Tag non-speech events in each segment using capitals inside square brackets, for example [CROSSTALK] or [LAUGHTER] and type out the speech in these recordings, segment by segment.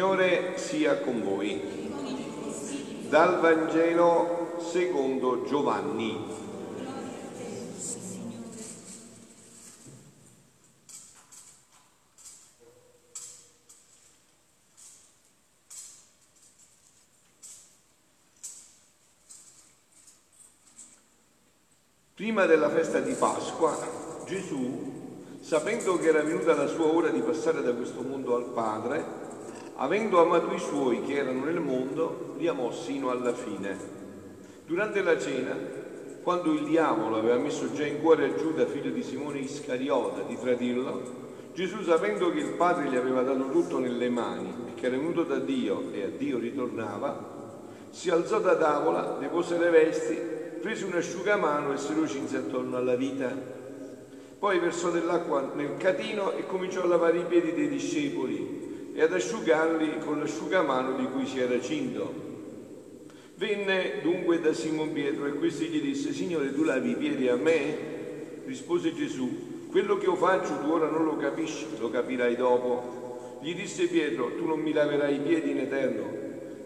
Signore sia con voi. Dal Vangelo secondo Giovanni. Prima della festa di Pasqua, Gesù, sapendo che era venuta la sua ora di passare da questo mondo al Padre, avendo amato i suoi che erano nel mondo, li amò sino alla fine. Durante la cena, quando il diavolo aveva messo già in cuore a Giuda, figlio di Simone Iscariota, di tradirlo, Gesù, sapendo che il Padre gli aveva dato tutto nelle mani e che era venuto da Dio e a Dio ritornava, si alzò da tavola, depose le vesti, prese un asciugamano e se lo cinse attorno alla vita. Poi versò dell'acqua nel catino e cominciò a lavare i piedi dei discepoli e ad asciugarli con l'asciugamano di cui si era cinto. Venne dunque da Simon Pietro e questi gli disse, Signore, tu lavi i piedi a me? Rispose Gesù, quello che io faccio tu ora non lo capisci, lo capirai dopo. Gli disse Pietro, tu non mi laverai i piedi in eterno.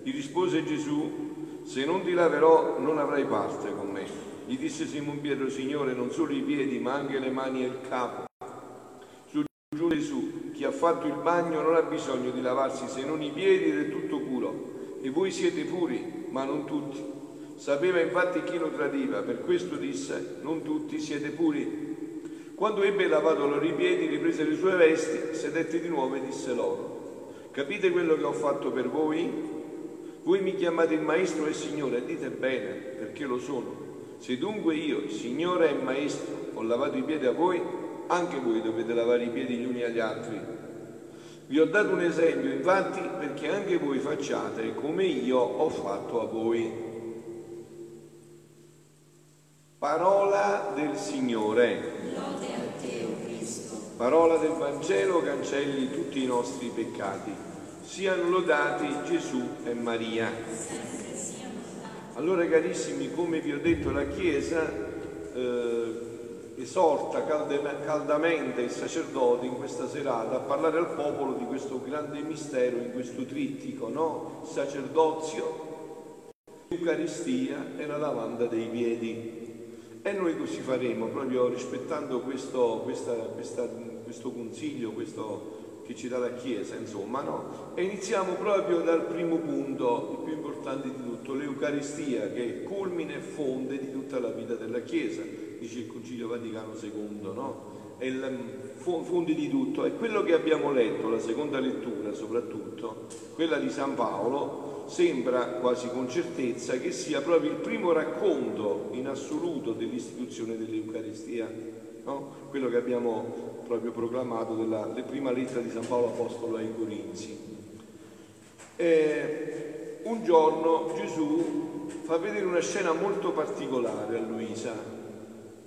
Gli rispose Gesù, se non ti laverò non avrai parte con me. Gli disse Simon Pietro, Signore, non solo i piedi ma anche le mani e il capo. Soggiunge Gesù, chi ha fatto il bagno non ha bisogno di lavarsi se non i piedi ed è tutto puro. E voi siete puri, ma non tutti. Sapeva infatti chi lo tradiva, per questo disse, non tutti siete puri. Quando ebbe lavato loro i piedi, riprese le sue vesti, sedette di nuovo e disse loro, capite quello che ho fatto per voi? Voi mi chiamate il Maestro e il Signore, dite bene, perché lo sono. Se dunque io, Signore e Maestro, ho lavato i piedi a voi, anche voi dovete lavare i piedi gli uni agli altri. Vi ho dato un esempio, infatti, perché anche voi facciate come io ho fatto a voi. Parola del Signore. Parola del Vangelo cancelli tutti i nostri peccati. Siano lodati Gesù e Maria. Allora carissimi, come vi ho detto, la Chiesa eh, esorta caldamente il sacerdote in questa serata a parlare al popolo di questo grande mistero, in questo trittico, no? Sacerdozio, Eucaristia e la lavanda dei piedi. E noi così faremo, proprio rispettando questo, questa, questa, questo consiglio, questo che ci dà la Chiesa, insomma, no? E iniziamo proprio dal primo punto, il più importante di tutto, l'Eucaristia, che è culmine e fonde di tutta la vita della Chiesa dice il Concilio Vaticano II, no? Il fondi di tutto. E quello che abbiamo letto, la seconda lettura soprattutto, quella di San Paolo, sembra quasi con certezza che sia proprio il primo racconto in assoluto dell'istituzione dell'Eucaristia, no? quello che abbiamo proprio proclamato della prima lettera di San Paolo Apostolo ai Corinzi. E un giorno Gesù fa vedere una scena molto particolare a Luisa,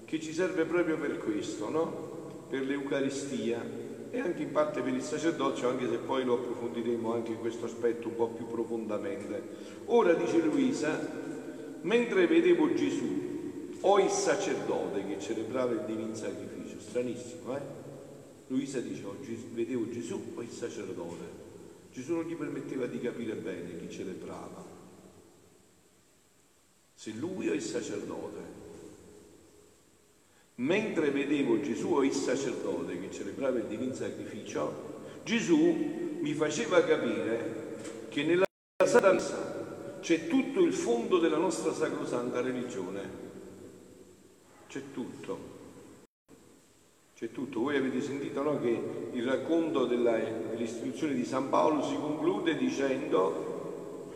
che ci serve proprio per questo, no? per l'Eucaristia e anche in parte per il sacerdozio, anche se poi lo approfondiremo anche in questo aspetto un po' più profondamente. Ora, dice Luisa, mentre vedevo Gesù o il sacerdote che celebrava il divino sacrificio, stranissimo, eh? Luisa dice, oh, vedevo Gesù o il sacerdote. Gesù non gli permetteva di capire bene chi celebrava, se lui o il sacerdote. Mentre vedevo Gesù o il sacerdote che celebrava il divino sacrificio, Gesù mi faceva capire che nella Santa Messa c'è tutto il fondo della nostra sacrosanta religione. C'è tutto. C'è tutto. Voi avete sentito no, che il racconto della, dell'istituzione di San Paolo si conclude dicendo,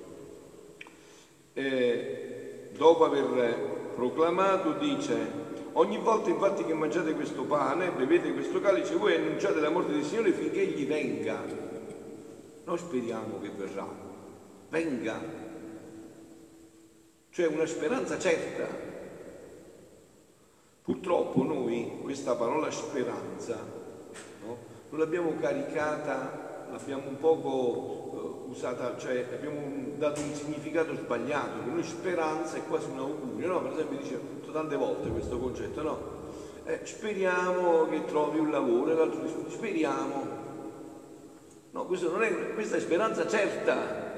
eh, dopo aver proclamato, dice, Ogni volta infatti che mangiate questo pane, bevete questo calice, voi annunciate la morte del Signore finché Egli venga. Noi speriamo che verrà. Venga. Cioè una speranza certa. Purtroppo noi questa parola speranza no? non l'abbiamo caricata, l'abbiamo un poco usata, cioè abbiamo dato un significato sbagliato, per noi speranza è quasi un augurio, no? Per esempio dice tante volte questo concetto, no? Eh, speriamo che trovi un lavoro, e l'altro dice speriamo. No, è, questa è speranza certa.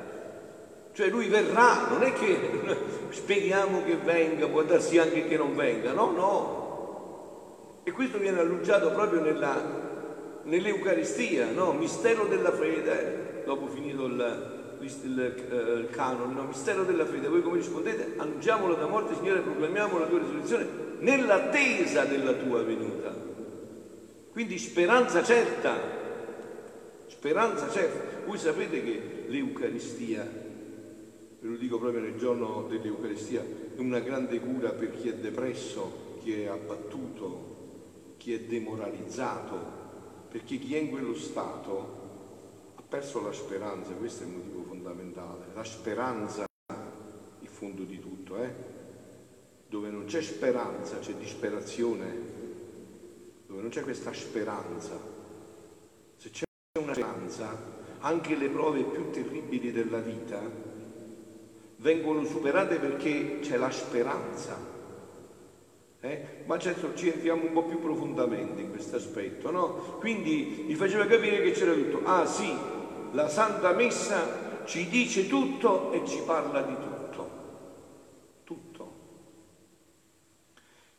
Cioè lui verrà, non è che [LAUGHS] speriamo che venga, può darsi anche che non venga, no, no. E questo viene annunciato proprio nella, nell'Eucaristia, no? Mistero della fede, dopo finito il, il, eh, il canone, no? mistero della fede, voi come rispondete? Annunciamolo da morte, Signore, proclamiamo la tua risurrezione nell'attesa della tua venuta. Quindi speranza certa, speranza certa. Voi sapete che l'Eucaristia, ve lo dico proprio nel giorno dell'Eucaristia, è una grande cura per chi è depresso, chi è abbattuto, chi è demoralizzato, perché chi è in quello stato perso la speranza, questo è il motivo fondamentale, la speranza il fondo di tutto, eh? dove non c'è speranza c'è disperazione, dove non c'è questa speranza, se c'è una speranza, anche le prove più terribili della vita vengono superate perché c'è la speranza. Eh? Ma certo ci entriamo un po' più profondamente in questo aspetto, no? Quindi mi faceva capire che c'era tutto. Ah sì, la Santa Messa ci dice tutto e ci parla di tutto. Tutto.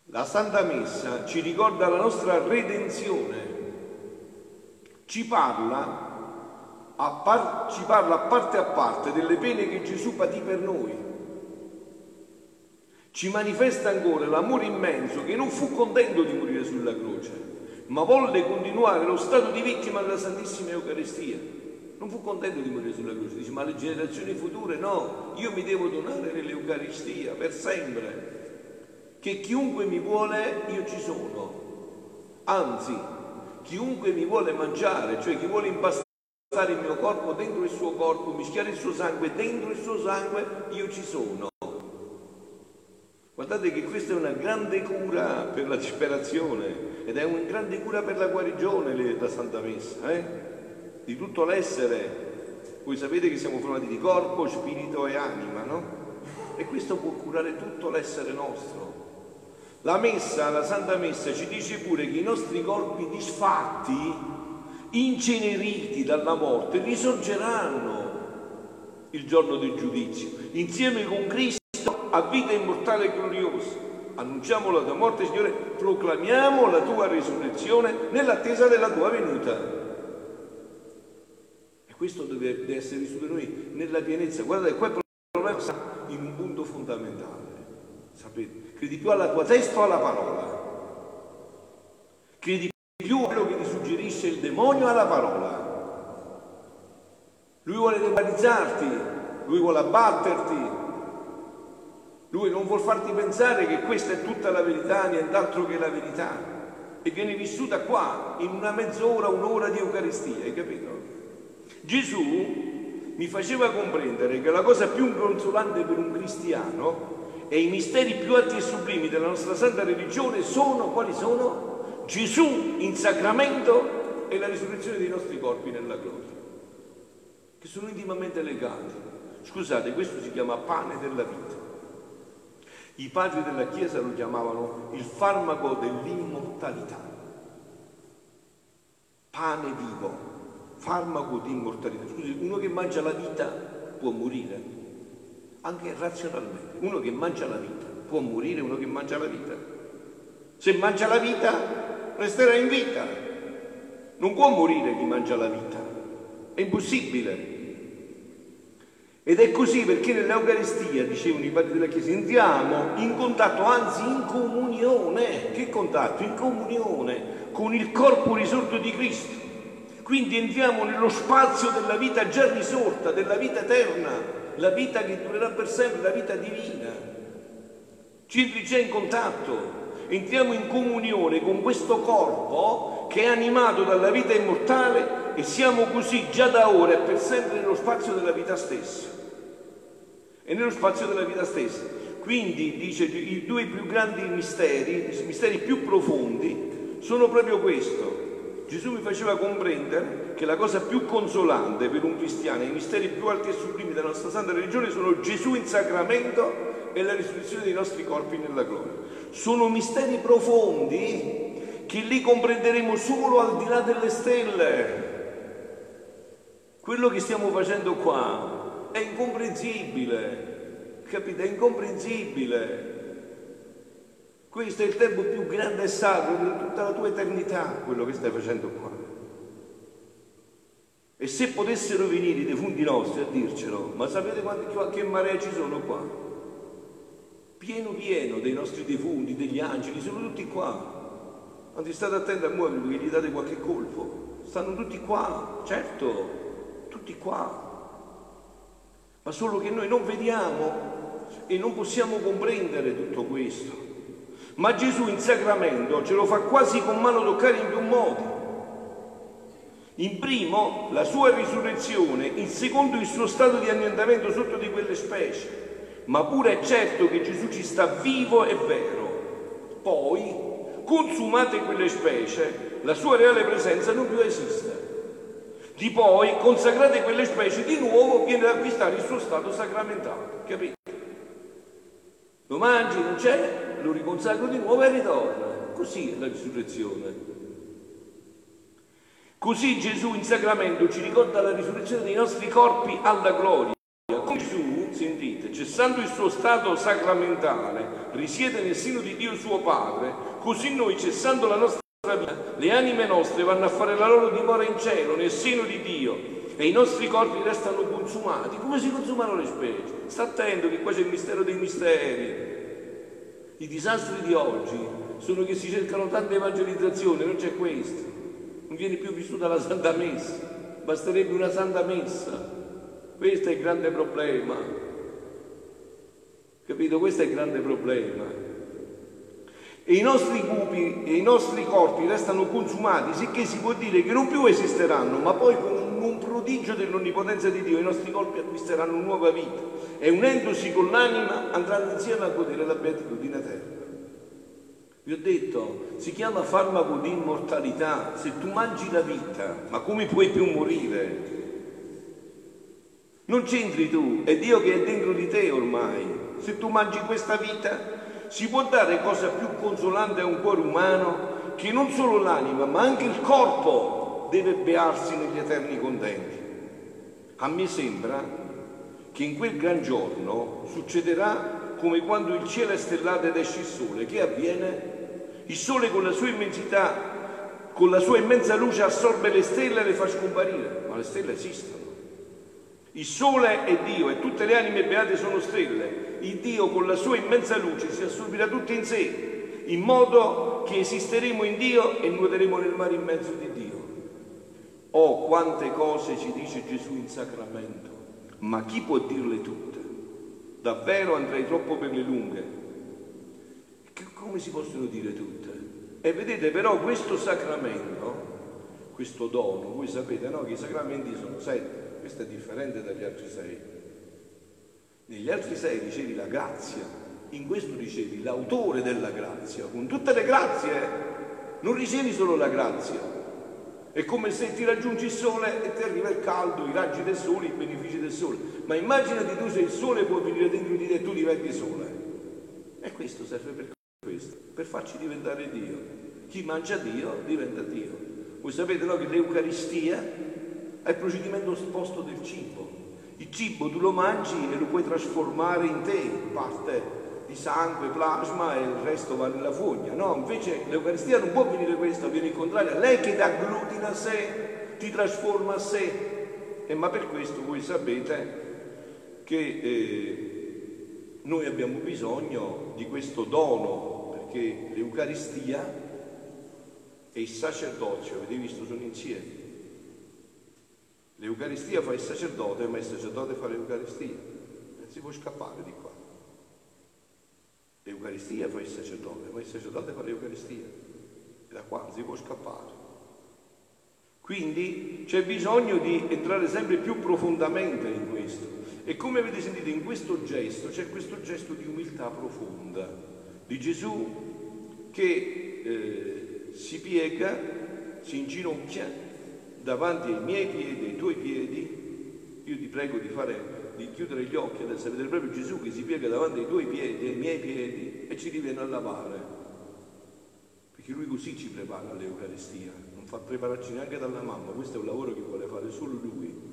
La Santa Messa ci ricorda la nostra redenzione, ci parla a, par- ci parla a parte a parte delle pene che Gesù patì per noi ci manifesta ancora l'amore immenso che non fu contento di morire sulla croce, ma volle continuare lo stato di vittima della Santissima Eucaristia. Non fu contento di morire sulla croce, dice ma le generazioni future no, io mi devo donare nell'Eucaristia per sempre, che chiunque mi vuole io ci sono. Anzi, chiunque mi vuole mangiare, cioè chi vuole impastare il mio corpo dentro il suo corpo, mischiare il suo sangue dentro il suo sangue, io ci sono. Guardate che questa è una grande cura per la disperazione ed è una grande cura per la guarigione la Santa Messa, eh? Di tutto l'essere. Voi sapete che siamo formati di corpo, spirito e anima, no? E questo può curare tutto l'essere nostro. La messa, la Santa Messa ci dice pure che i nostri corpi disfatti, inceneriti dalla morte, risorgeranno il giorno del giudizio, insieme con Cristo a vita immortale e gloriosa. Annunciamo la tua morte, Signore, proclamiamo la tua risurrezione nell'attesa della tua venuta. Questo deve, deve essere vissuto noi nella pienezza. Guardate, qua il problema sta in un punto fondamentale. Sapete? Credi più alla tua testa o alla parola? Credi più a quello che ti suggerisce il demonio alla parola? Lui vuole demonizzarti, lui vuole abbatterti, lui non vuol farti pensare che questa è tutta la verità, nient'altro che la verità, e viene vissuta qua, in una mezz'ora, un'ora di Eucaristia, hai capito? Gesù mi faceva comprendere che la cosa più consolante per un cristiano e i misteri più alti e sublimi della nostra santa religione sono, quali sono? Gesù in sacramento e la risurrezione dei nostri corpi nella gloria, che sono intimamente legati. Scusate, questo si chiama pane della vita. I padri della Chiesa lo chiamavano il farmaco dell'immortalità. Pane vivo, farmaco di immortalità. Scusi, uno che mangia la vita può morire, anche razionalmente. Uno che mangia la vita può morire, uno che mangia la vita. Se mangia la vita, resterà in vita. Non può morire chi mangia la vita. È impossibile. Ed è così perché nell'Eucaristia, dicevano i padri della Chiesa, entriamo in contatto, anzi in comunione. Che contatto? In comunione con il corpo risorto di Cristo. Quindi entriamo nello spazio della vita già risorta, della vita eterna, la vita che durerà per sempre, la vita divina. Ci entri già in contatto, entriamo in comunione con questo corpo che è animato dalla vita immortale e siamo così già da ora e per sempre nello spazio della vita stessa e nello spazio della vita stessa. Quindi, dice, i due più grandi misteri, i misteri più profondi, sono proprio questo. Gesù mi faceva comprendere che la cosa più consolante per un cristiano, i misteri più alti e sublimi della nostra santa religione sono Gesù in sacramento e la risurrezione dei nostri corpi nella gloria. Sono misteri profondi che li comprenderemo solo al di là delle stelle. Quello che stiamo facendo qua è incomprensibile, capite? È incomprensibile. Questo è il tempo più grande e sacro di tutta la tua eternità, quello che stai facendo qua. E se potessero venire i defunti nostri a dircelo, ma sapete quanti, che marea ci sono qua? Pieno pieno dei nostri defunti, degli angeli, sono tutti qua. Anzi, state attenti a muovervi che gli date qualche colpo. Stanno tutti qua, certo, tutti qua. Ma solo che noi non vediamo e non possiamo comprendere tutto questo. Ma Gesù in sacramento ce lo fa quasi con mano toccare in più modi. In primo, la sua risurrezione, in secondo, il suo stato di annientamento sotto di quelle specie. Ma pure è certo che Gesù ci sta vivo e vero. Poi, consumate quelle specie, la sua reale presenza non più esiste. Di poi, consacrate quelle specie, di nuovo viene ad acquistare il suo stato sacramentale. Capite? Lo mangi, non c'è, lo riconsacro di nuovo e ritorna. Così è la risurrezione. Così Gesù in sacramento ci ricorda la risurrezione dei nostri corpi alla gloria. Come Gesù, sentite, cessando il suo stato sacramentale, risiede nel seno di Dio suo Padre, così noi, cessando la nostra vita, le anime nostre vanno a fare la loro dimora in cielo, nel seno di Dio, e i nostri corpi restano consumati. Come si consumano le specie? Sta attento che qua c'è il mistero dei misteri. I disastri di oggi sono che si cercano tante evangelizzazioni, non c'è questo non viene più vissuta la Santa Messa, basterebbe una Santa Messa. Questo è il grande problema. Capito? Questo è il grande problema. E i nostri cupi e i nostri corpi restano consumati, sicché si può dire che non più esisteranno, ma poi con un prodigio dell'onnipotenza di Dio i nostri corpi acquisteranno nuova vita e unendosi con l'anima andranno insieme a godere la beatitudine eterna. Vi ho detto, si chiama farmaco di immortalità. Se tu mangi la vita, ma come puoi più morire? Non c'entri tu, è Dio che è dentro di te ormai. Se tu mangi questa vita, si può dare cosa più consolante a un cuore umano che non solo l'anima, ma anche il corpo deve bearsi negli eterni contenti. A me sembra che in quel gran giorno succederà come quando il cielo è stellato ed esce il sole. Che avviene? Il sole con la sua immensità, con la sua immensa luce assorbe le stelle e le fa scomparire, ma le stelle esistono. Il sole è Dio e tutte le anime beate sono stelle. Il Dio con la sua immensa luce si assorbirà tutte in sé, in modo che esisteremo in Dio e nuoteremo nel mare immenso di Dio. Oh, quante cose ci dice Gesù in sacramento, ma chi può dirle tutte? Davvero andrei troppo per le lunghe come si possono dire tutte? E vedete però questo sacramento, questo dono, voi sapete no, che i sacramenti sono sette, questo è differente dagli altri sei. Negli altri sei ricevi la grazia, in questo ricevi l'autore della grazia, con tutte le grazie, non ricevi solo la grazia. È come se ti raggiungi il sole e ti arriva il caldo, i raggi del sole, i benefici del sole. Ma immaginati tu se il sole può venire dentro di te e tu diventi sole. E questo serve per questo, per farci diventare Dio. Chi mangia Dio diventa Dio. Voi sapete no, che l'Eucaristia è il procedimento opposto del cibo. Il cibo tu lo mangi e lo puoi trasformare in te, parte di sangue, plasma e il resto va nella fogna. No, invece l'Eucaristia non può venire questo, viene il contrario. Lei che dà glutine a sé, ti trasforma a sé. E ma per questo voi sapete che eh, noi abbiamo bisogno di questo dono che l'Eucaristia e il sacerdozio, avete visto, sono insieme. L'Eucaristia fa il sacerdote, ma il sacerdote fa l'Eucaristia. Non si può scappare di qua. L'Eucaristia fa il sacerdote, ma il sacerdote fa l'Eucaristia. E da qua non si può scappare. Quindi c'è bisogno di entrare sempre più profondamente in questo. E come avete sentito in questo gesto, c'è questo gesto di umiltà profonda di Gesù che eh, si piega, si inginocchia davanti ai miei piedi, ai tuoi piedi. Io ti prego di, fare, di chiudere gli occhi adesso, vedere proprio Gesù che si piega davanti ai tuoi piedi, ai miei piedi e ci riviene a lavare. Perché lui così ci prepara all'Eucaristia, non fa prepararci neanche dalla mamma, questo è un lavoro che vuole fare solo lui.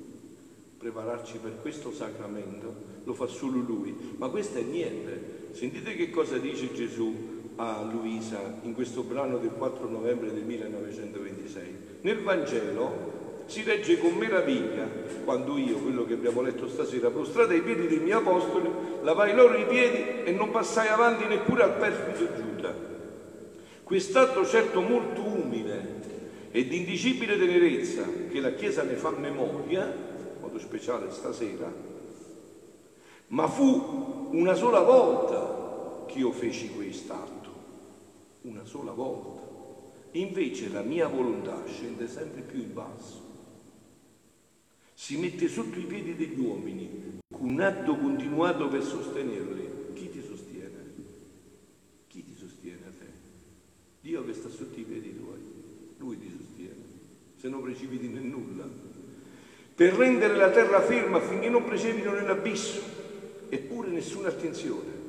prepararci per questo sacramento, lo fa solo lui. Ma questo è niente. Sentite che cosa dice Gesù a Luisa in questo brano del 4 novembre del 1926. Nel Vangelo si legge con meraviglia quando io, quello che abbiamo letto stasera, prostrata ai piedi dei miei apostoli, lavai loro i piedi e non passai avanti neppure al perfido Giuda. Quest'atto certo molto umile e di indicibile tenerezza che la Chiesa ne fa memoria, in modo speciale stasera, ma fu una sola volta che io feci quest'atto, una sola volta. Invece la mia volontà scende sempre più in basso si mette sotto i piedi degli uomini con un atto continuato per sostenerli. Chi ti sostiene? Chi ti sostiene a te? Dio che sta sotto i piedi tuoi, lui ti sostiene, se non precipiti nel nulla. Per rendere la terra ferma affinché non precipitino nell'abisso, eppure nessuna attenzione.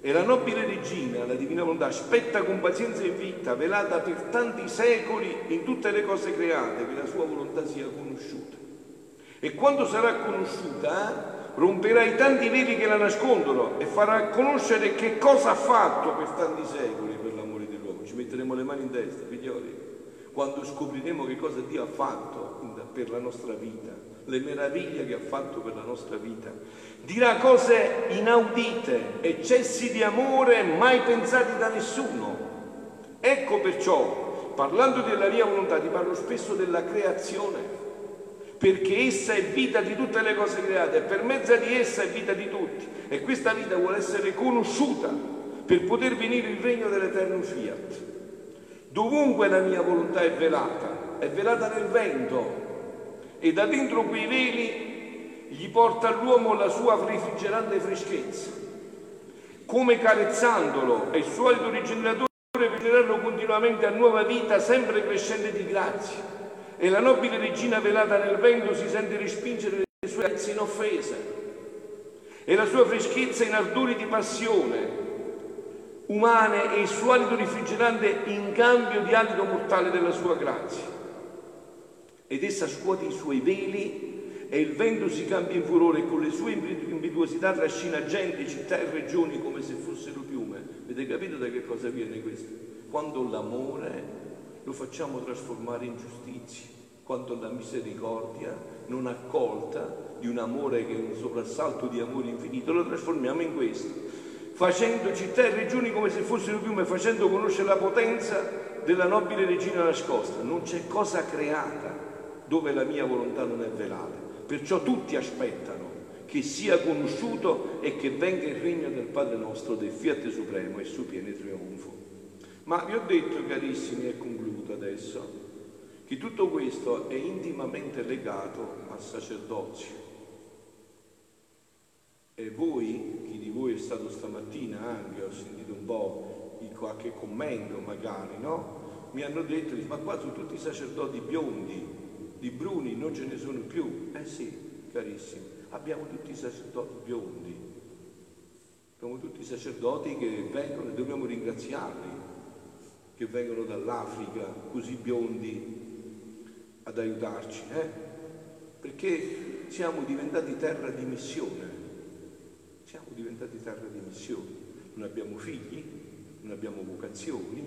E la nobile regina, la divina volontà, aspetta con pazienza e vita, velata per tanti secoli in tutte le cose create, che la sua volontà sia conosciuta. E quando sarà conosciuta, romperà i tanti veli che la nascondono e farà conoscere che cosa ha fatto per tanti secoli per l'amore dell'uomo. Ci metteremo le mani in testa, figlioli, quando scopriremo che cosa Dio ha fatto per la nostra vita, le meraviglie che ha fatto per la nostra vita. Dirà cose inaudite, eccessi di amore mai pensati da nessuno. Ecco perciò, parlando della mia volontà, ti parlo spesso della creazione perché essa è vita di tutte le cose create e per mezzo di essa è vita di tutti. E questa vita vuole essere conosciuta per poter venire il regno dell'eterno fiat. Dovunque la mia volontà è velata, è velata nel vento e da dentro quei veli gli porta all'uomo la sua refrigerante freschezza. Come carezzandolo e il solito rigeneratore per generarlo continuamente a nuova vita, sempre crescente di grazia e la nobile regina velata nel vento si sente respingere le sue razze in offese e la sua freschezza in ardori di passione umane e il suo alito refrigerante in cambio di alito mortale della sua grazia. Ed essa scuote i suoi veli e il vento si cambia in furore e con le sue impetuosità trascina gente, città e regioni come se fossero piume. Avete capito da che cosa viene questo? Quando l'amore lo facciamo trasformare in giustizia, quanto la misericordia non accolta di un amore che è un soprassalto di amore infinito, lo trasformiamo in questo, facendo città e regioni come se fossero piume, facendo conoscere la potenza della nobile regina nascosta. Non c'è cosa creata dove la mia volontà non è velata. Perciò tutti aspettano che sia conosciuto e che venga il regno del Padre nostro, del Fiat Supremo e su pieno trionfo. Ma vi ho detto, carissimi, e concludo adesso, che tutto questo è intimamente legato al sacerdozio. E voi, chi di voi è stato stamattina anche, ho sentito un po' di qualche commento magari, no? Mi hanno detto, ma qua sono tutti sacerdoti biondi, di bruni non ce ne sono più. Eh sì, carissimi, abbiamo tutti i sacerdoti biondi, abbiamo tutti i sacerdoti che vengono e dobbiamo ringraziarli che vengono dall'Africa, così biondi, ad aiutarci, eh? perché siamo diventati terra di missione, siamo diventati terra di missione, non abbiamo figli, non abbiamo vocazioni,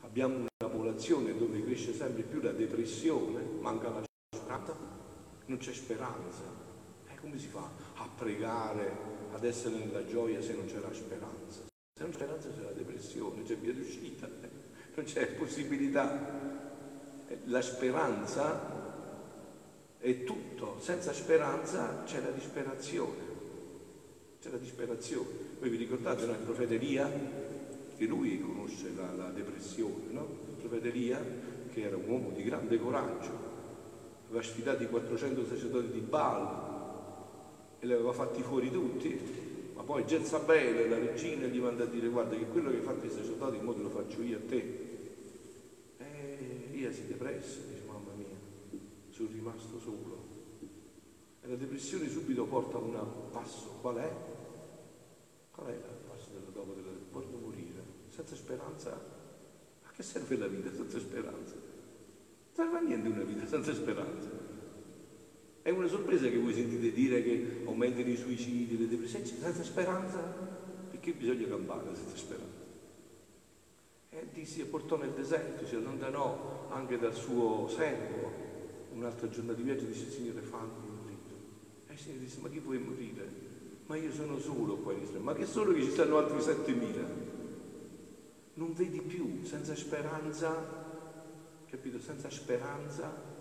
abbiamo una popolazione dove cresce sempre più la depressione, manca la speranza, non c'è speranza. E come si fa a pregare, ad essere nella gioia se non c'è la speranza? Se non c'è speranza c'è la depressione, c'è via d'uscita, non c'è possibilità. La speranza è tutto, senza speranza c'è la disperazione. C'è la disperazione. Voi vi ricordate no? Elia? Che lui conosce la, la depressione, no? Elia, che era un uomo di grande coraggio, aveva sfidato i 400 sacerdoti di Baal e li aveva fatti fuori tutti, poi Jezabele, la regina, gli manda a dire guarda che quello che hai fatto ai sacerdoti, modo lo faccio io a te. E io si depressa, dice mamma mia, sono rimasto solo. E la depressione subito porta a un passo, qual è? Qual è il passo della dopo della voglio morire? Senza speranza? A che serve la vita senza speranza? Non serve a niente una vita senza speranza. È una sorpresa che voi sentite dire che aumentano i suicidi, le depressioni, senza speranza? Perché bisogna campare senza speranza? E dissi e portò nel deserto, si allontanò anche dal suo servo. Un'altra giornata di viaggio disse, Signore, fammi morire. E il Signore disse, ma chi vuoi morire? Ma io sono solo qua in Israele. Ma che solo che ci stanno altri settemila? Non vedi più, senza speranza, capito? Senza speranza.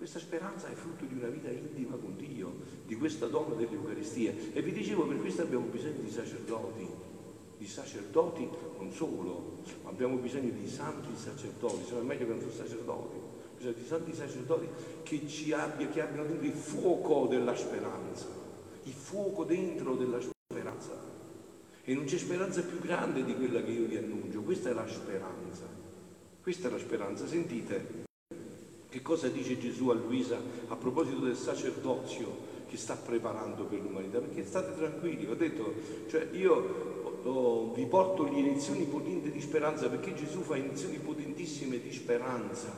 Questa speranza è frutto di una vita intima con Dio, di questa donna dell'Eucaristia. E vi dicevo, per questo abbiamo bisogno di sacerdoti, di sacerdoti non solo, ma abbiamo bisogno di santi sacerdoti, sono meglio che non sono sacerdoti, bisogno di santi sacerdoti che ci abbia, che abbiano dentro il fuoco della speranza, il fuoco dentro della speranza. E non c'è speranza più grande di quella che io vi annuncio, questa è la speranza. Questa è la speranza. Sentite che cosa dice Gesù a Luisa a proposito del sacerdozio che sta preparando per l'umanità, perché state tranquilli, ho detto, cioè io oh, vi porto le iniezioni potenti di speranza perché Gesù fa iniezioni potentissime di speranza.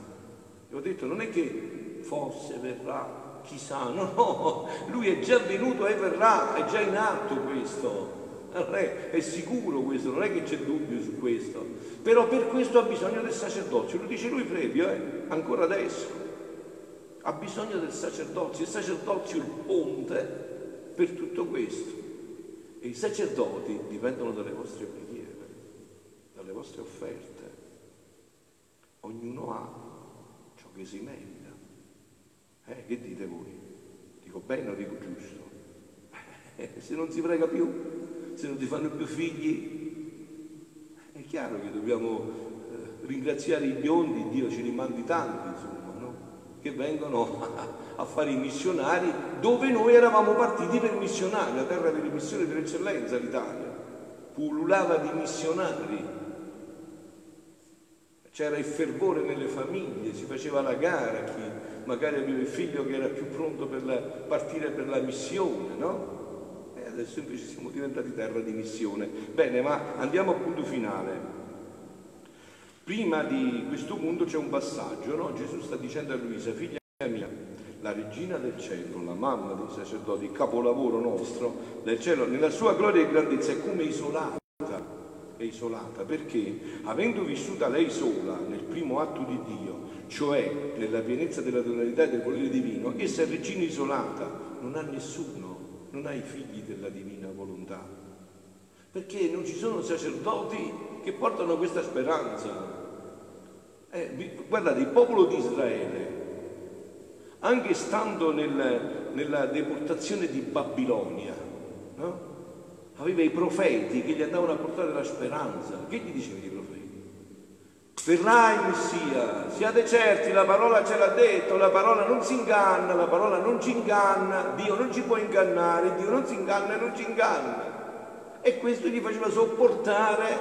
E ho detto, non è che forse verrà, chissà, [LAUGHS] no, no, lui è già venuto e verrà, è già in atto questo. È, sicuro questo, non è che c'è dubbio su questo. Però per questo ha bisogno del sacerdozio, lo dice lui previo, eh? ancora adesso ha bisogno del sacerdozio, il sacerdozio è il ponte per tutto questo. E i sacerdoti dipendono dalle vostre preghiere, dalle vostre offerte. Ognuno ha ciò che si merita. Eh, che dite voi? Dico bene o dico giusto? [LAUGHS] Se non si prega più, se non si fanno più figli, è chiaro che dobbiamo eh, ringraziare i biondi, Dio ci rimandi tanti, insomma che vengono [LAUGHS] a fare i missionari dove noi eravamo partiti per missionari, la terra delle missioni per eccellenza l'Italia, pullulava di missionari, c'era il fervore nelle famiglie, si faceva la gara, chi magari aveva il figlio che era più pronto per la, partire per la missione, no? Adesso invece siamo diventati terra di missione. Bene, ma andiamo al punto finale. Prima di questo punto c'è un passaggio, no? Gesù sta dicendo a Luisa, figlia mia, la regina del cielo, la mamma dei sacerdoti, il capolavoro nostro del cielo, nella sua gloria e grandezza è come isolata, è isolata, perché avendo vissuta lei sola nel primo atto di Dio, cioè nella pienezza della tonalità e del volere divino, essa è regina isolata, non ha nessuno, non ha i figli della divina volontà, perché non ci sono sacerdoti che portano questa speranza. Eh, guardate, il popolo di Israele, anche stando nel, nella deportazione di Babilonia, no? aveva i profeti che gli andavano a portare la speranza. Che gli dicevano i profeti? Verrà il Messia, siate certi, la parola ce l'ha detto, la parola non si inganna, la parola non ci inganna, Dio non ci può ingannare, Dio non si inganna e non ci inganna. E questo gli faceva sopportare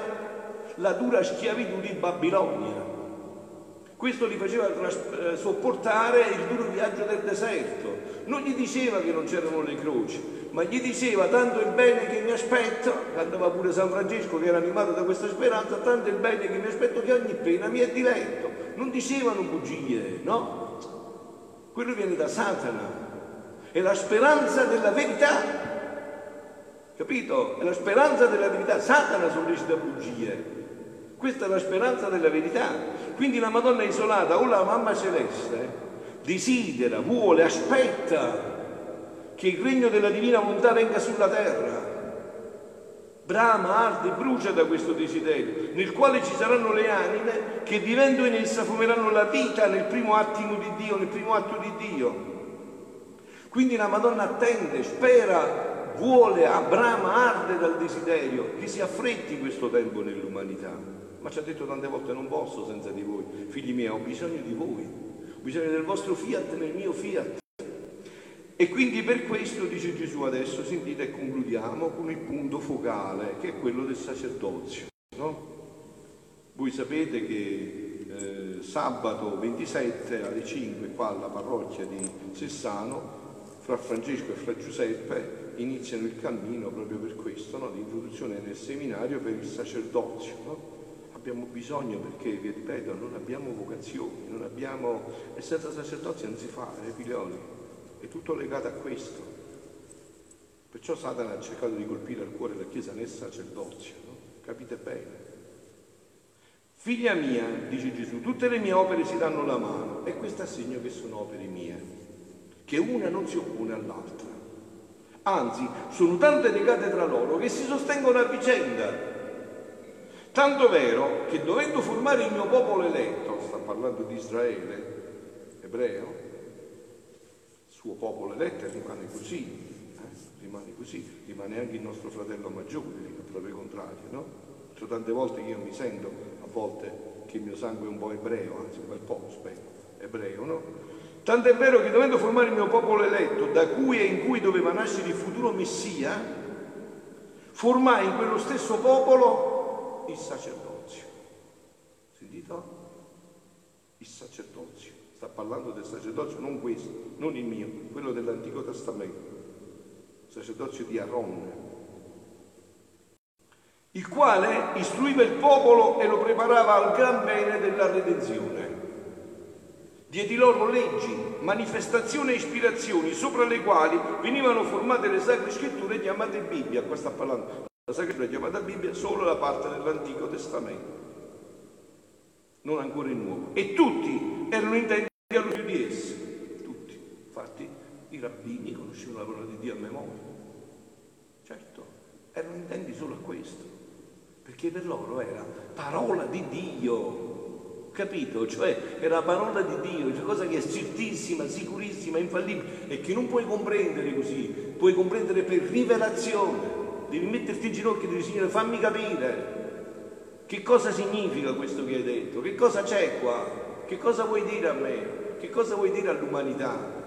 la dura schiavitù di Babilonia. Questo gli faceva eh, sopportare il duro viaggio del deserto. Non gli diceva che non c'erano le croci, ma gli diceva tanto il bene che mi aspetto, cantava pure San Francesco che era animato da questa speranza, tanto il bene che mi aspetto che ogni pena mi è diletto. Non dicevano bugie, no? Quello viene da Satana. È la speranza della verità. Capito? È la speranza della verità. Satana sollecita bugie. Questa è la speranza della verità. Quindi la Madonna isolata o la mamma celeste desidera, vuole, aspetta che il regno della divina volontà venga sulla terra. Brama, arde, brucia da questo desiderio, nel quale ci saranno le anime che vivendo in essa fumeranno la vita nel primo attimo di Dio, nel primo atto di Dio. Quindi la Madonna attende, spera, vuole, abrama, arde dal desiderio che si affretti questo tempo nell'umanità ma ci ha detto tante volte non posso senza di voi. Figli miei, ho bisogno di voi, ho bisogno del vostro fiat nel mio fiat. E quindi per questo, dice Gesù adesso, sentite e concludiamo con il punto focale, che è quello del sacerdozio. No? Voi sapete che eh, sabato 27 alle 5 qua alla parrocchia di Sessano, fra Francesco e fra Giuseppe iniziano il cammino proprio per questo, no? di introduzione nel seminario per il sacerdozio. No? Abbiamo bisogno perché, vi ripeto, non abbiamo vocazioni, non abbiamo... e senza sacerdozio non si fa, eh, figlioli. è tutto legato a questo. Perciò Satana ha cercato di colpire al cuore la Chiesa nel sacerdozio, no? capite bene? Figlia mia, dice Gesù, tutte le mie opere si danno la mano e questo è segno che sono opere mie, che una non si oppone all'altra. Anzi, sono tante legate tra loro che si sostengono a vicenda. Tanto vero che dovendo formare il mio popolo eletto, sta parlando di Israele, ebreo, suo popolo eletto rimane così, eh? rimane così, rimane anche il nostro fratello maggiore, proprio contrario, no? Cioè, tante volte io mi sento volte che il mio sangue è un po' ebreo, anzi un bel po', spero, ebreo, no? Tant'è vero che dovendo formare il mio popolo eletto, da cui e in cui doveva nascere il futuro Messia, formai in quello stesso popolo il sacerdozio. Sentito? Il sacerdozio. Sta parlando del sacerdozio, non questo, non il mio, quello dell'Antico Testamento. Il sacerdozio di Aaron, il quale istruiva il popolo e lo preparava al gran bene della redenzione. Diedi loro leggi, manifestazioni e ispirazioni sopra le quali venivano formate le sacre scritture chiamate Bibbia. Qua sta parlando la sacra scrittura chiamata Bibbia solo la parte dell'Antico Testamento, non ancora il Nuovo. E tutti erano intenti all'uso di esse. Tutti. Infatti i rabbini conoscevano la parola di Dio a memoria. Certo, erano intenti solo a questo perché per loro era parola di Dio, capito? Cioè era parola di Dio, cioè cosa che è certissima, sicurissima, infallibile e che non puoi comprendere così, puoi comprendere per rivelazione. Devi metterti in ginocchio e dire Signore fammi capire che cosa significa questo che hai detto, che cosa c'è qua, che cosa vuoi dire a me, che cosa vuoi dire all'umanità.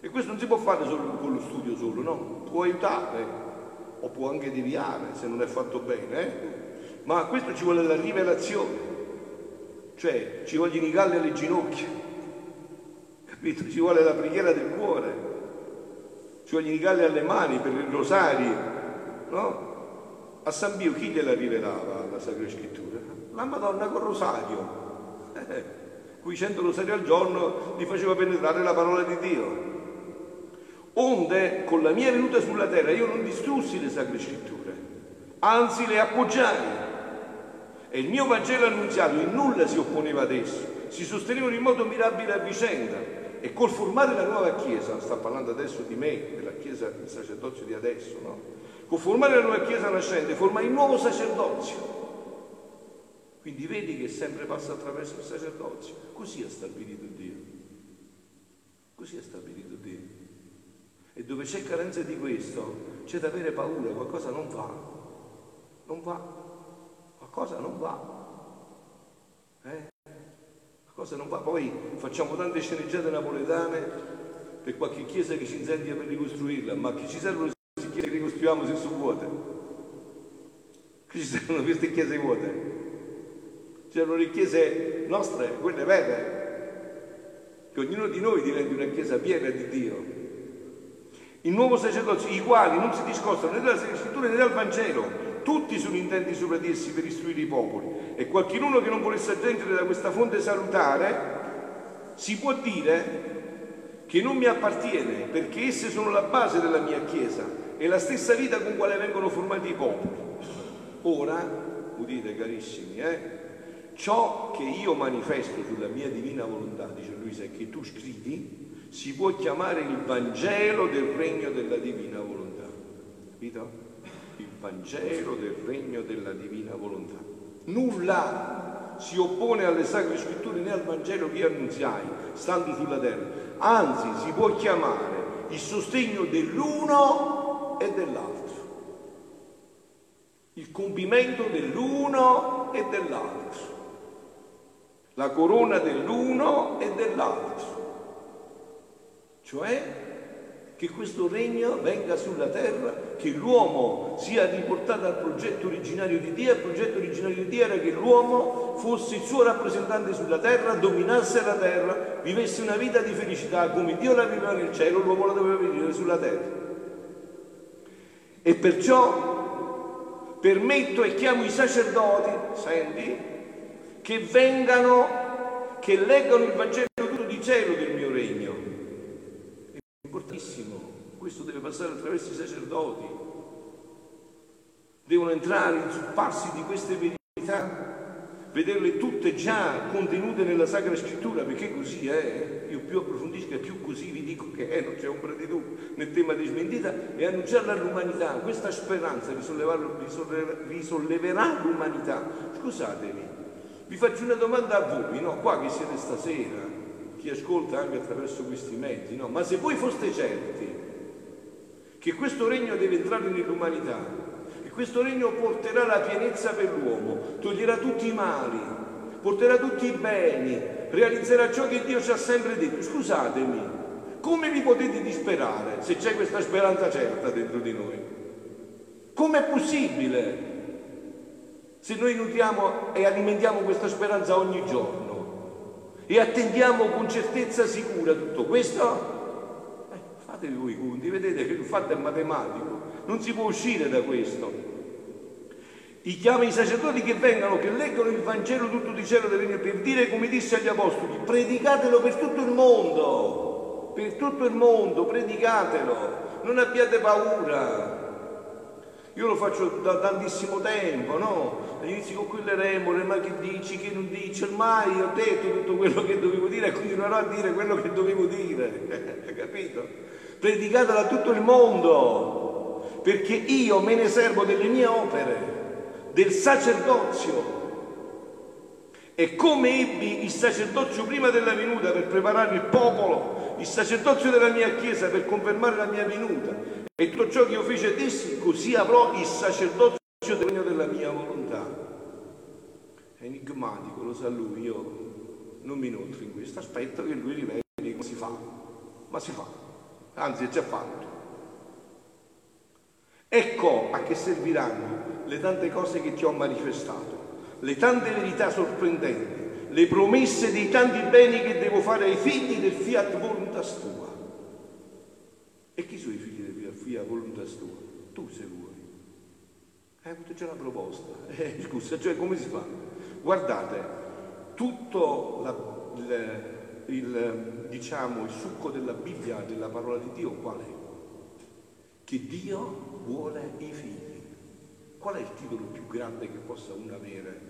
E questo non si può fare solo con lo studio solo, no? Può aiutare, o può anche deviare se non è fatto bene, eh? ma questo ci vuole la rivelazione, cioè ci vogliono i galli alle ginocchia, [LAUGHS] capito? Ci vuole la preghiera del cuore, ci vogliono i galli alle mani per il rosario, no? A San Pio chi gliela rivelava la Sacra Scrittura? La Madonna col rosario, [LAUGHS] eh, cui cento rosari al giorno gli faceva penetrare la parola di Dio. Onde con la mia venuta sulla terra io non distrussi le sacre scritture, anzi le appoggiai. E il mio Vangelo annunziato in nulla si opponeva ad esso, si sostenevano in modo mirabile a vicenda. E col formare la nuova Chiesa, sta parlando adesso di me, della Chiesa, del sacerdozio di adesso, no? Col formare la nuova Chiesa nascente, forma il nuovo sacerdozio. Quindi vedi che sempre passa attraverso il sacerdozio. Così ha stabilito Dio. Così ha stabilito Dio. E dove c'è carenza di questo, c'è da avere paura, qualcosa non va. Non va. Qualcosa non va. Eh? Qualcosa non va. Poi facciamo tante sceneggiate napoletane per qualche chiesa che ci incendia per ricostruirla, ma che ci servono chiese che ricostruiamo se sono vuote? Che ci servono queste chiese vuote? C'erano le chiese nostre, quelle vere, che ognuno di noi diventi una chiesa piena di Dio il nuovo sacerdozio, i quali non si discostano né dalla scrittura né dal Vangelo, tutti sono intenti sopra di essi per istruire i popoli. E qualcuno che non volesse aggiungere da questa fonte salutare, si può dire che non mi appartiene, perché esse sono la base della mia Chiesa e la stessa vita con quale vengono formati i popoli. Ora, udite carissimi, eh, ciò che io manifesto sulla mia divina volontà, dice Luisa, è che tu scrivi, si può chiamare il Vangelo del regno della divina volontà. Capito? Il Vangelo del regno della divina volontà. Nulla si oppone alle sacre scritture né al Vangelo che annunziai, stando sulla terra. Anzi, si può chiamare il sostegno dell'uno e dell'altro. Il compimento dell'uno e dell'altro. La corona dell'uno e dell'altro cioè che questo regno venga sulla terra, che l'uomo sia riportato al progetto originario di Dio. Il progetto originario di Dio era che l'uomo fosse il suo rappresentante sulla terra, dominasse la terra, vivesse una vita di felicità come Dio la viveva nel cielo, l'uomo la doveva vivere sulla terra. E perciò permetto e chiamo i sacerdoti, senti, che vengano, che leggano il Vangelo tutto di cielo del mio regno. Importantissimo, questo deve passare attraverso i sacerdoti, devono entrare, inzupparsi di queste verità vederle tutte già contenute nella Sacra Scrittura, perché così è. Io più approfondisco e più così vi dico che è, non c'è ombra di dubbio nel tema di smentita, e annunciarla all'umanità. Questa speranza risolleverà l'umanità. Scusatemi, vi faccio una domanda a voi, no? Qua che siete stasera, chi ascolta anche attraverso questi mezzi, no? Ma se voi foste certi che questo regno deve entrare nell'umanità, questo regno porterà la pienezza per l'uomo, toglierà tutti i mali, porterà tutti i beni, realizzerà ciò che Dio ci ha sempre detto. Scusatemi, come vi potete disperare se c'è questa speranza certa dentro di noi? Com'è possibile se noi nutriamo e alimentiamo questa speranza ogni giorno e attendiamo con certezza sicura tutto questo? Eh, fatevi voi i conti, vedete che il fatto è matematico non si può uscire da questo. I chiama i sacerdoti che vengano, che leggono il Vangelo tutto di cielo del regno per dire come disse agli apostoli, predicatelo per tutto il mondo, per tutto il mondo, predicatelo, non abbiate paura. Io lo faccio da tantissimo tempo, no? All'inizio con quelle remore, ma che dici, che non dici? Ormai ho detto tutto quello che dovevo dire e continuerò a dire quello che dovevo dire, [LAUGHS] capito? Predicatelo a tutto il mondo perché io me ne servo delle mie opere, del sacerdozio. E come ebbi il sacerdozio prima della venuta per preparare il popolo, il sacerdozio della mia chiesa per confermare la mia venuta, e tutto ciò che io feci ad essi, così avrò il sacerdozio del regno della mia volontà. È enigmatico, lo sa lui, io non mi inoltro in questo, aspetto che lui riveli come si fa, ma si fa, anzi è già fatto. Ecco a che serviranno le tante cose che ti ho manifestato, le tante verità sorprendenti, le promesse dei tanti beni che devo fare ai figli del fiat voluntas tua. E chi sono i figli del fiat voluntas tua? Tu se vuoi. Hai avuto già una proposta. [LAUGHS] Eh, scusa, cioè come si fa? Guardate, tutto la, il, il, diciamo, il succo della Bibbia, della parola di Dio, qual è? Che Dio vuole i figli. Qual è il titolo più grande che possa uno avere?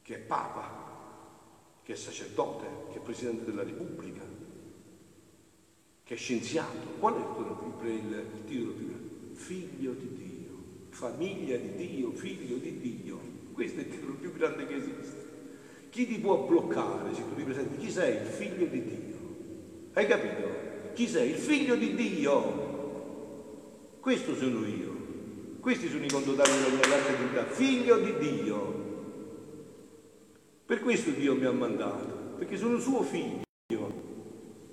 Che è Papa, che è sacerdote, che è Presidente della Repubblica, che è scienziato. Qual è il più, il titolo più grande? Figlio di Dio, famiglia di Dio, figlio di Dio. Questo è il titolo più grande che esiste. Chi ti può bloccare se tu ti presenti? Chi sei? Il figlio di Dio. Hai capito? Chi sei? Il figlio di Dio. Questo sono io. Questi sono i condotati della mia carta d'identità, figlio di Dio. Per questo Dio mi ha mandato, perché sono suo figlio,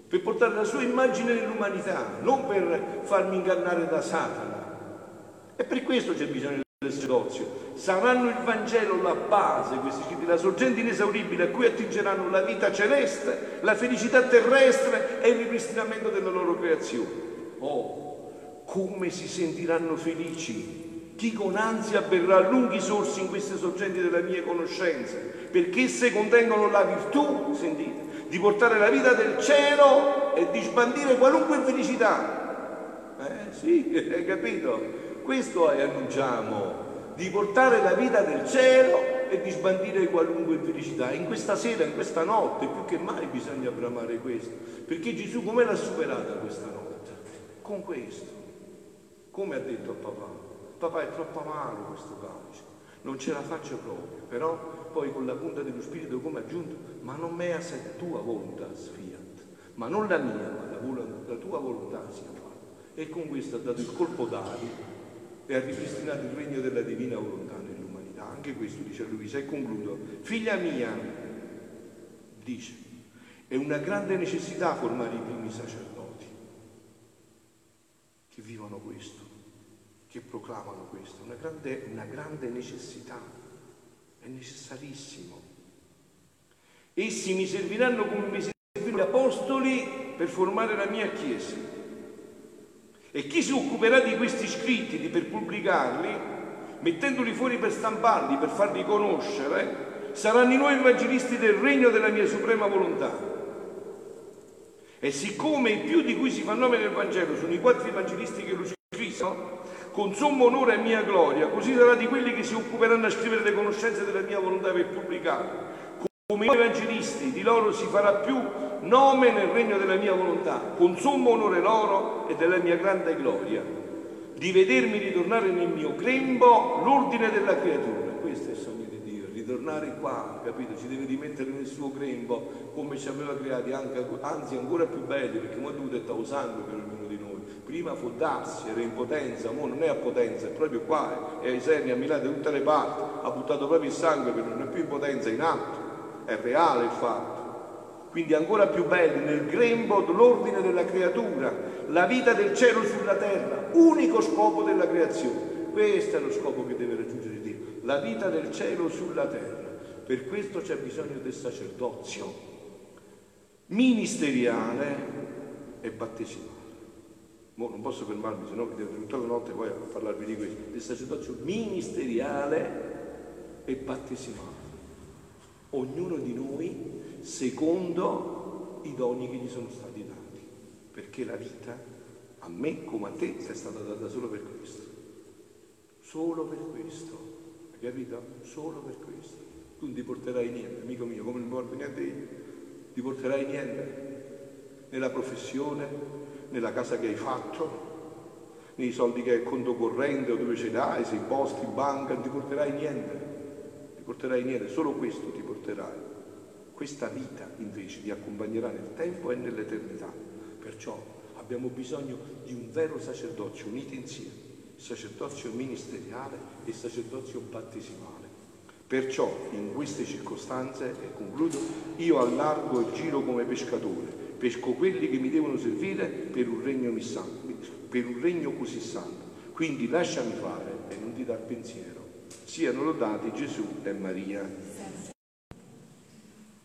per portare la sua immagine nell'umanità, non per farmi ingannare da Satana. E per questo c'è bisogno del sacerdozio. Saranno il Vangelo la base, questi scritti, la sorgente inesauribile a cui attingeranno la vita celeste, la felicità terrestre e il ripristinamento della loro creazione. Oh, come si sentiranno felici chi con ansia berrà lunghi sorsi in queste sorgenti delle mie conoscenze, perché esse contengono la virtù, sentite, di portare la vita del cielo e di sbandire qualunque felicità. Eh sì, [LAUGHS] hai capito? Questo annunciamo, di portare la vita del cielo e di sbandire qualunque felicità. In questa sera, in questa notte, più che mai bisogna bramare questo, perché Gesù come l'ha superata questa notte? Con questo. Come ha detto a papà? Papà è troppo amaro questo calice, non ce la faccio proprio, però poi con la punta dello spirito come ha aggiunto, ma non mea se tua volontà fiat, ma non la mia, ma la, la tua volontà sia fatta. E con questo ha dato il colpo d'aria e ha ripristinato il regno della divina volontà nell'umanità. Anche questo dice Luisa e concludo. Figlia mia, dice, è una grande necessità formare i primi sacerdoti che vivono questo, che proclamano questo, una grande, una grande necessità, è necessarissimo. Essi mi serviranno come mi servirono gli apostoli per formare la mia Chiesa. E chi si occuperà di questi scritti, di per pubblicarli, mettendoli fuori per stamparli, per farli conoscere, saranno i nuovi evangelisti del regno della mia suprema volontà E siccome i più di cui si fa nome nel Vangelo sono i quattro evangelisti che lo scrivono, con sommo onore e mia gloria, così sarà di quelli che si occuperanno a scrivere le conoscenze della mia volontà per pubblicare. Come i evangelisti, di loro si farà più nome nel regno della mia volontà, con sommo onore loro e della mia grande gloria, di vedermi ritornare nel mio grembo l'ordine della creatura. Questo è il sogno di Dio, ritornare qua, capito? Ci deve rimettere nel suo grembo come ci aveva creati, anche, anzi ancora più belli, perché mo è dovuto sangue per prima fu darsi, era in potenza, ora non è a potenza, è proprio qua, è ai serni, a Milano, da tutte le parti, ha buttato proprio il sangue perché non è più in potenza, è in atto, è reale il fatto. Quindi ancora più bello, nel grembo dell'ordine della creatura, la vita del cielo sulla terra, unico scopo della creazione. Questo è lo scopo che deve raggiungere Dio, la vita del cielo sulla terra. Per questo c'è bisogno del sacerdozio ministeriale e battesimale. Mo non posso fermarmi, sennò vi devo tutta la notte poi a parlarvi di questo, del sacerdozio ministeriale e battesimale. Ognuno di noi secondo i doni che gli sono stati dati, perché la vita a me come a te è stata data solo per questo. Solo per questo. Hai capito? Solo per questo. Tu non ti porterai niente, amico mio, come non porti niente io. Ti porterai niente nella professione, nella casa che hai fatto, nei soldi che hai conto corrente o dove ce l'hai, se posti, banca, non ti porterai niente, ti porterai niente, solo questo ti porterai. Questa vita invece ti accompagnerà nel tempo e nell'eternità. Perciò abbiamo bisogno di un vero sacerdozio unito insieme, sacerdozio ministeriale e sacerdozio battesimale. Perciò in queste circostanze, e concludo, io allargo il giro come pescatore pesco quelli che mi devono servire per un regno, per un regno così santo. Quindi lasciami fare e non ti dar pensiero. Siano lodati Gesù e Maria.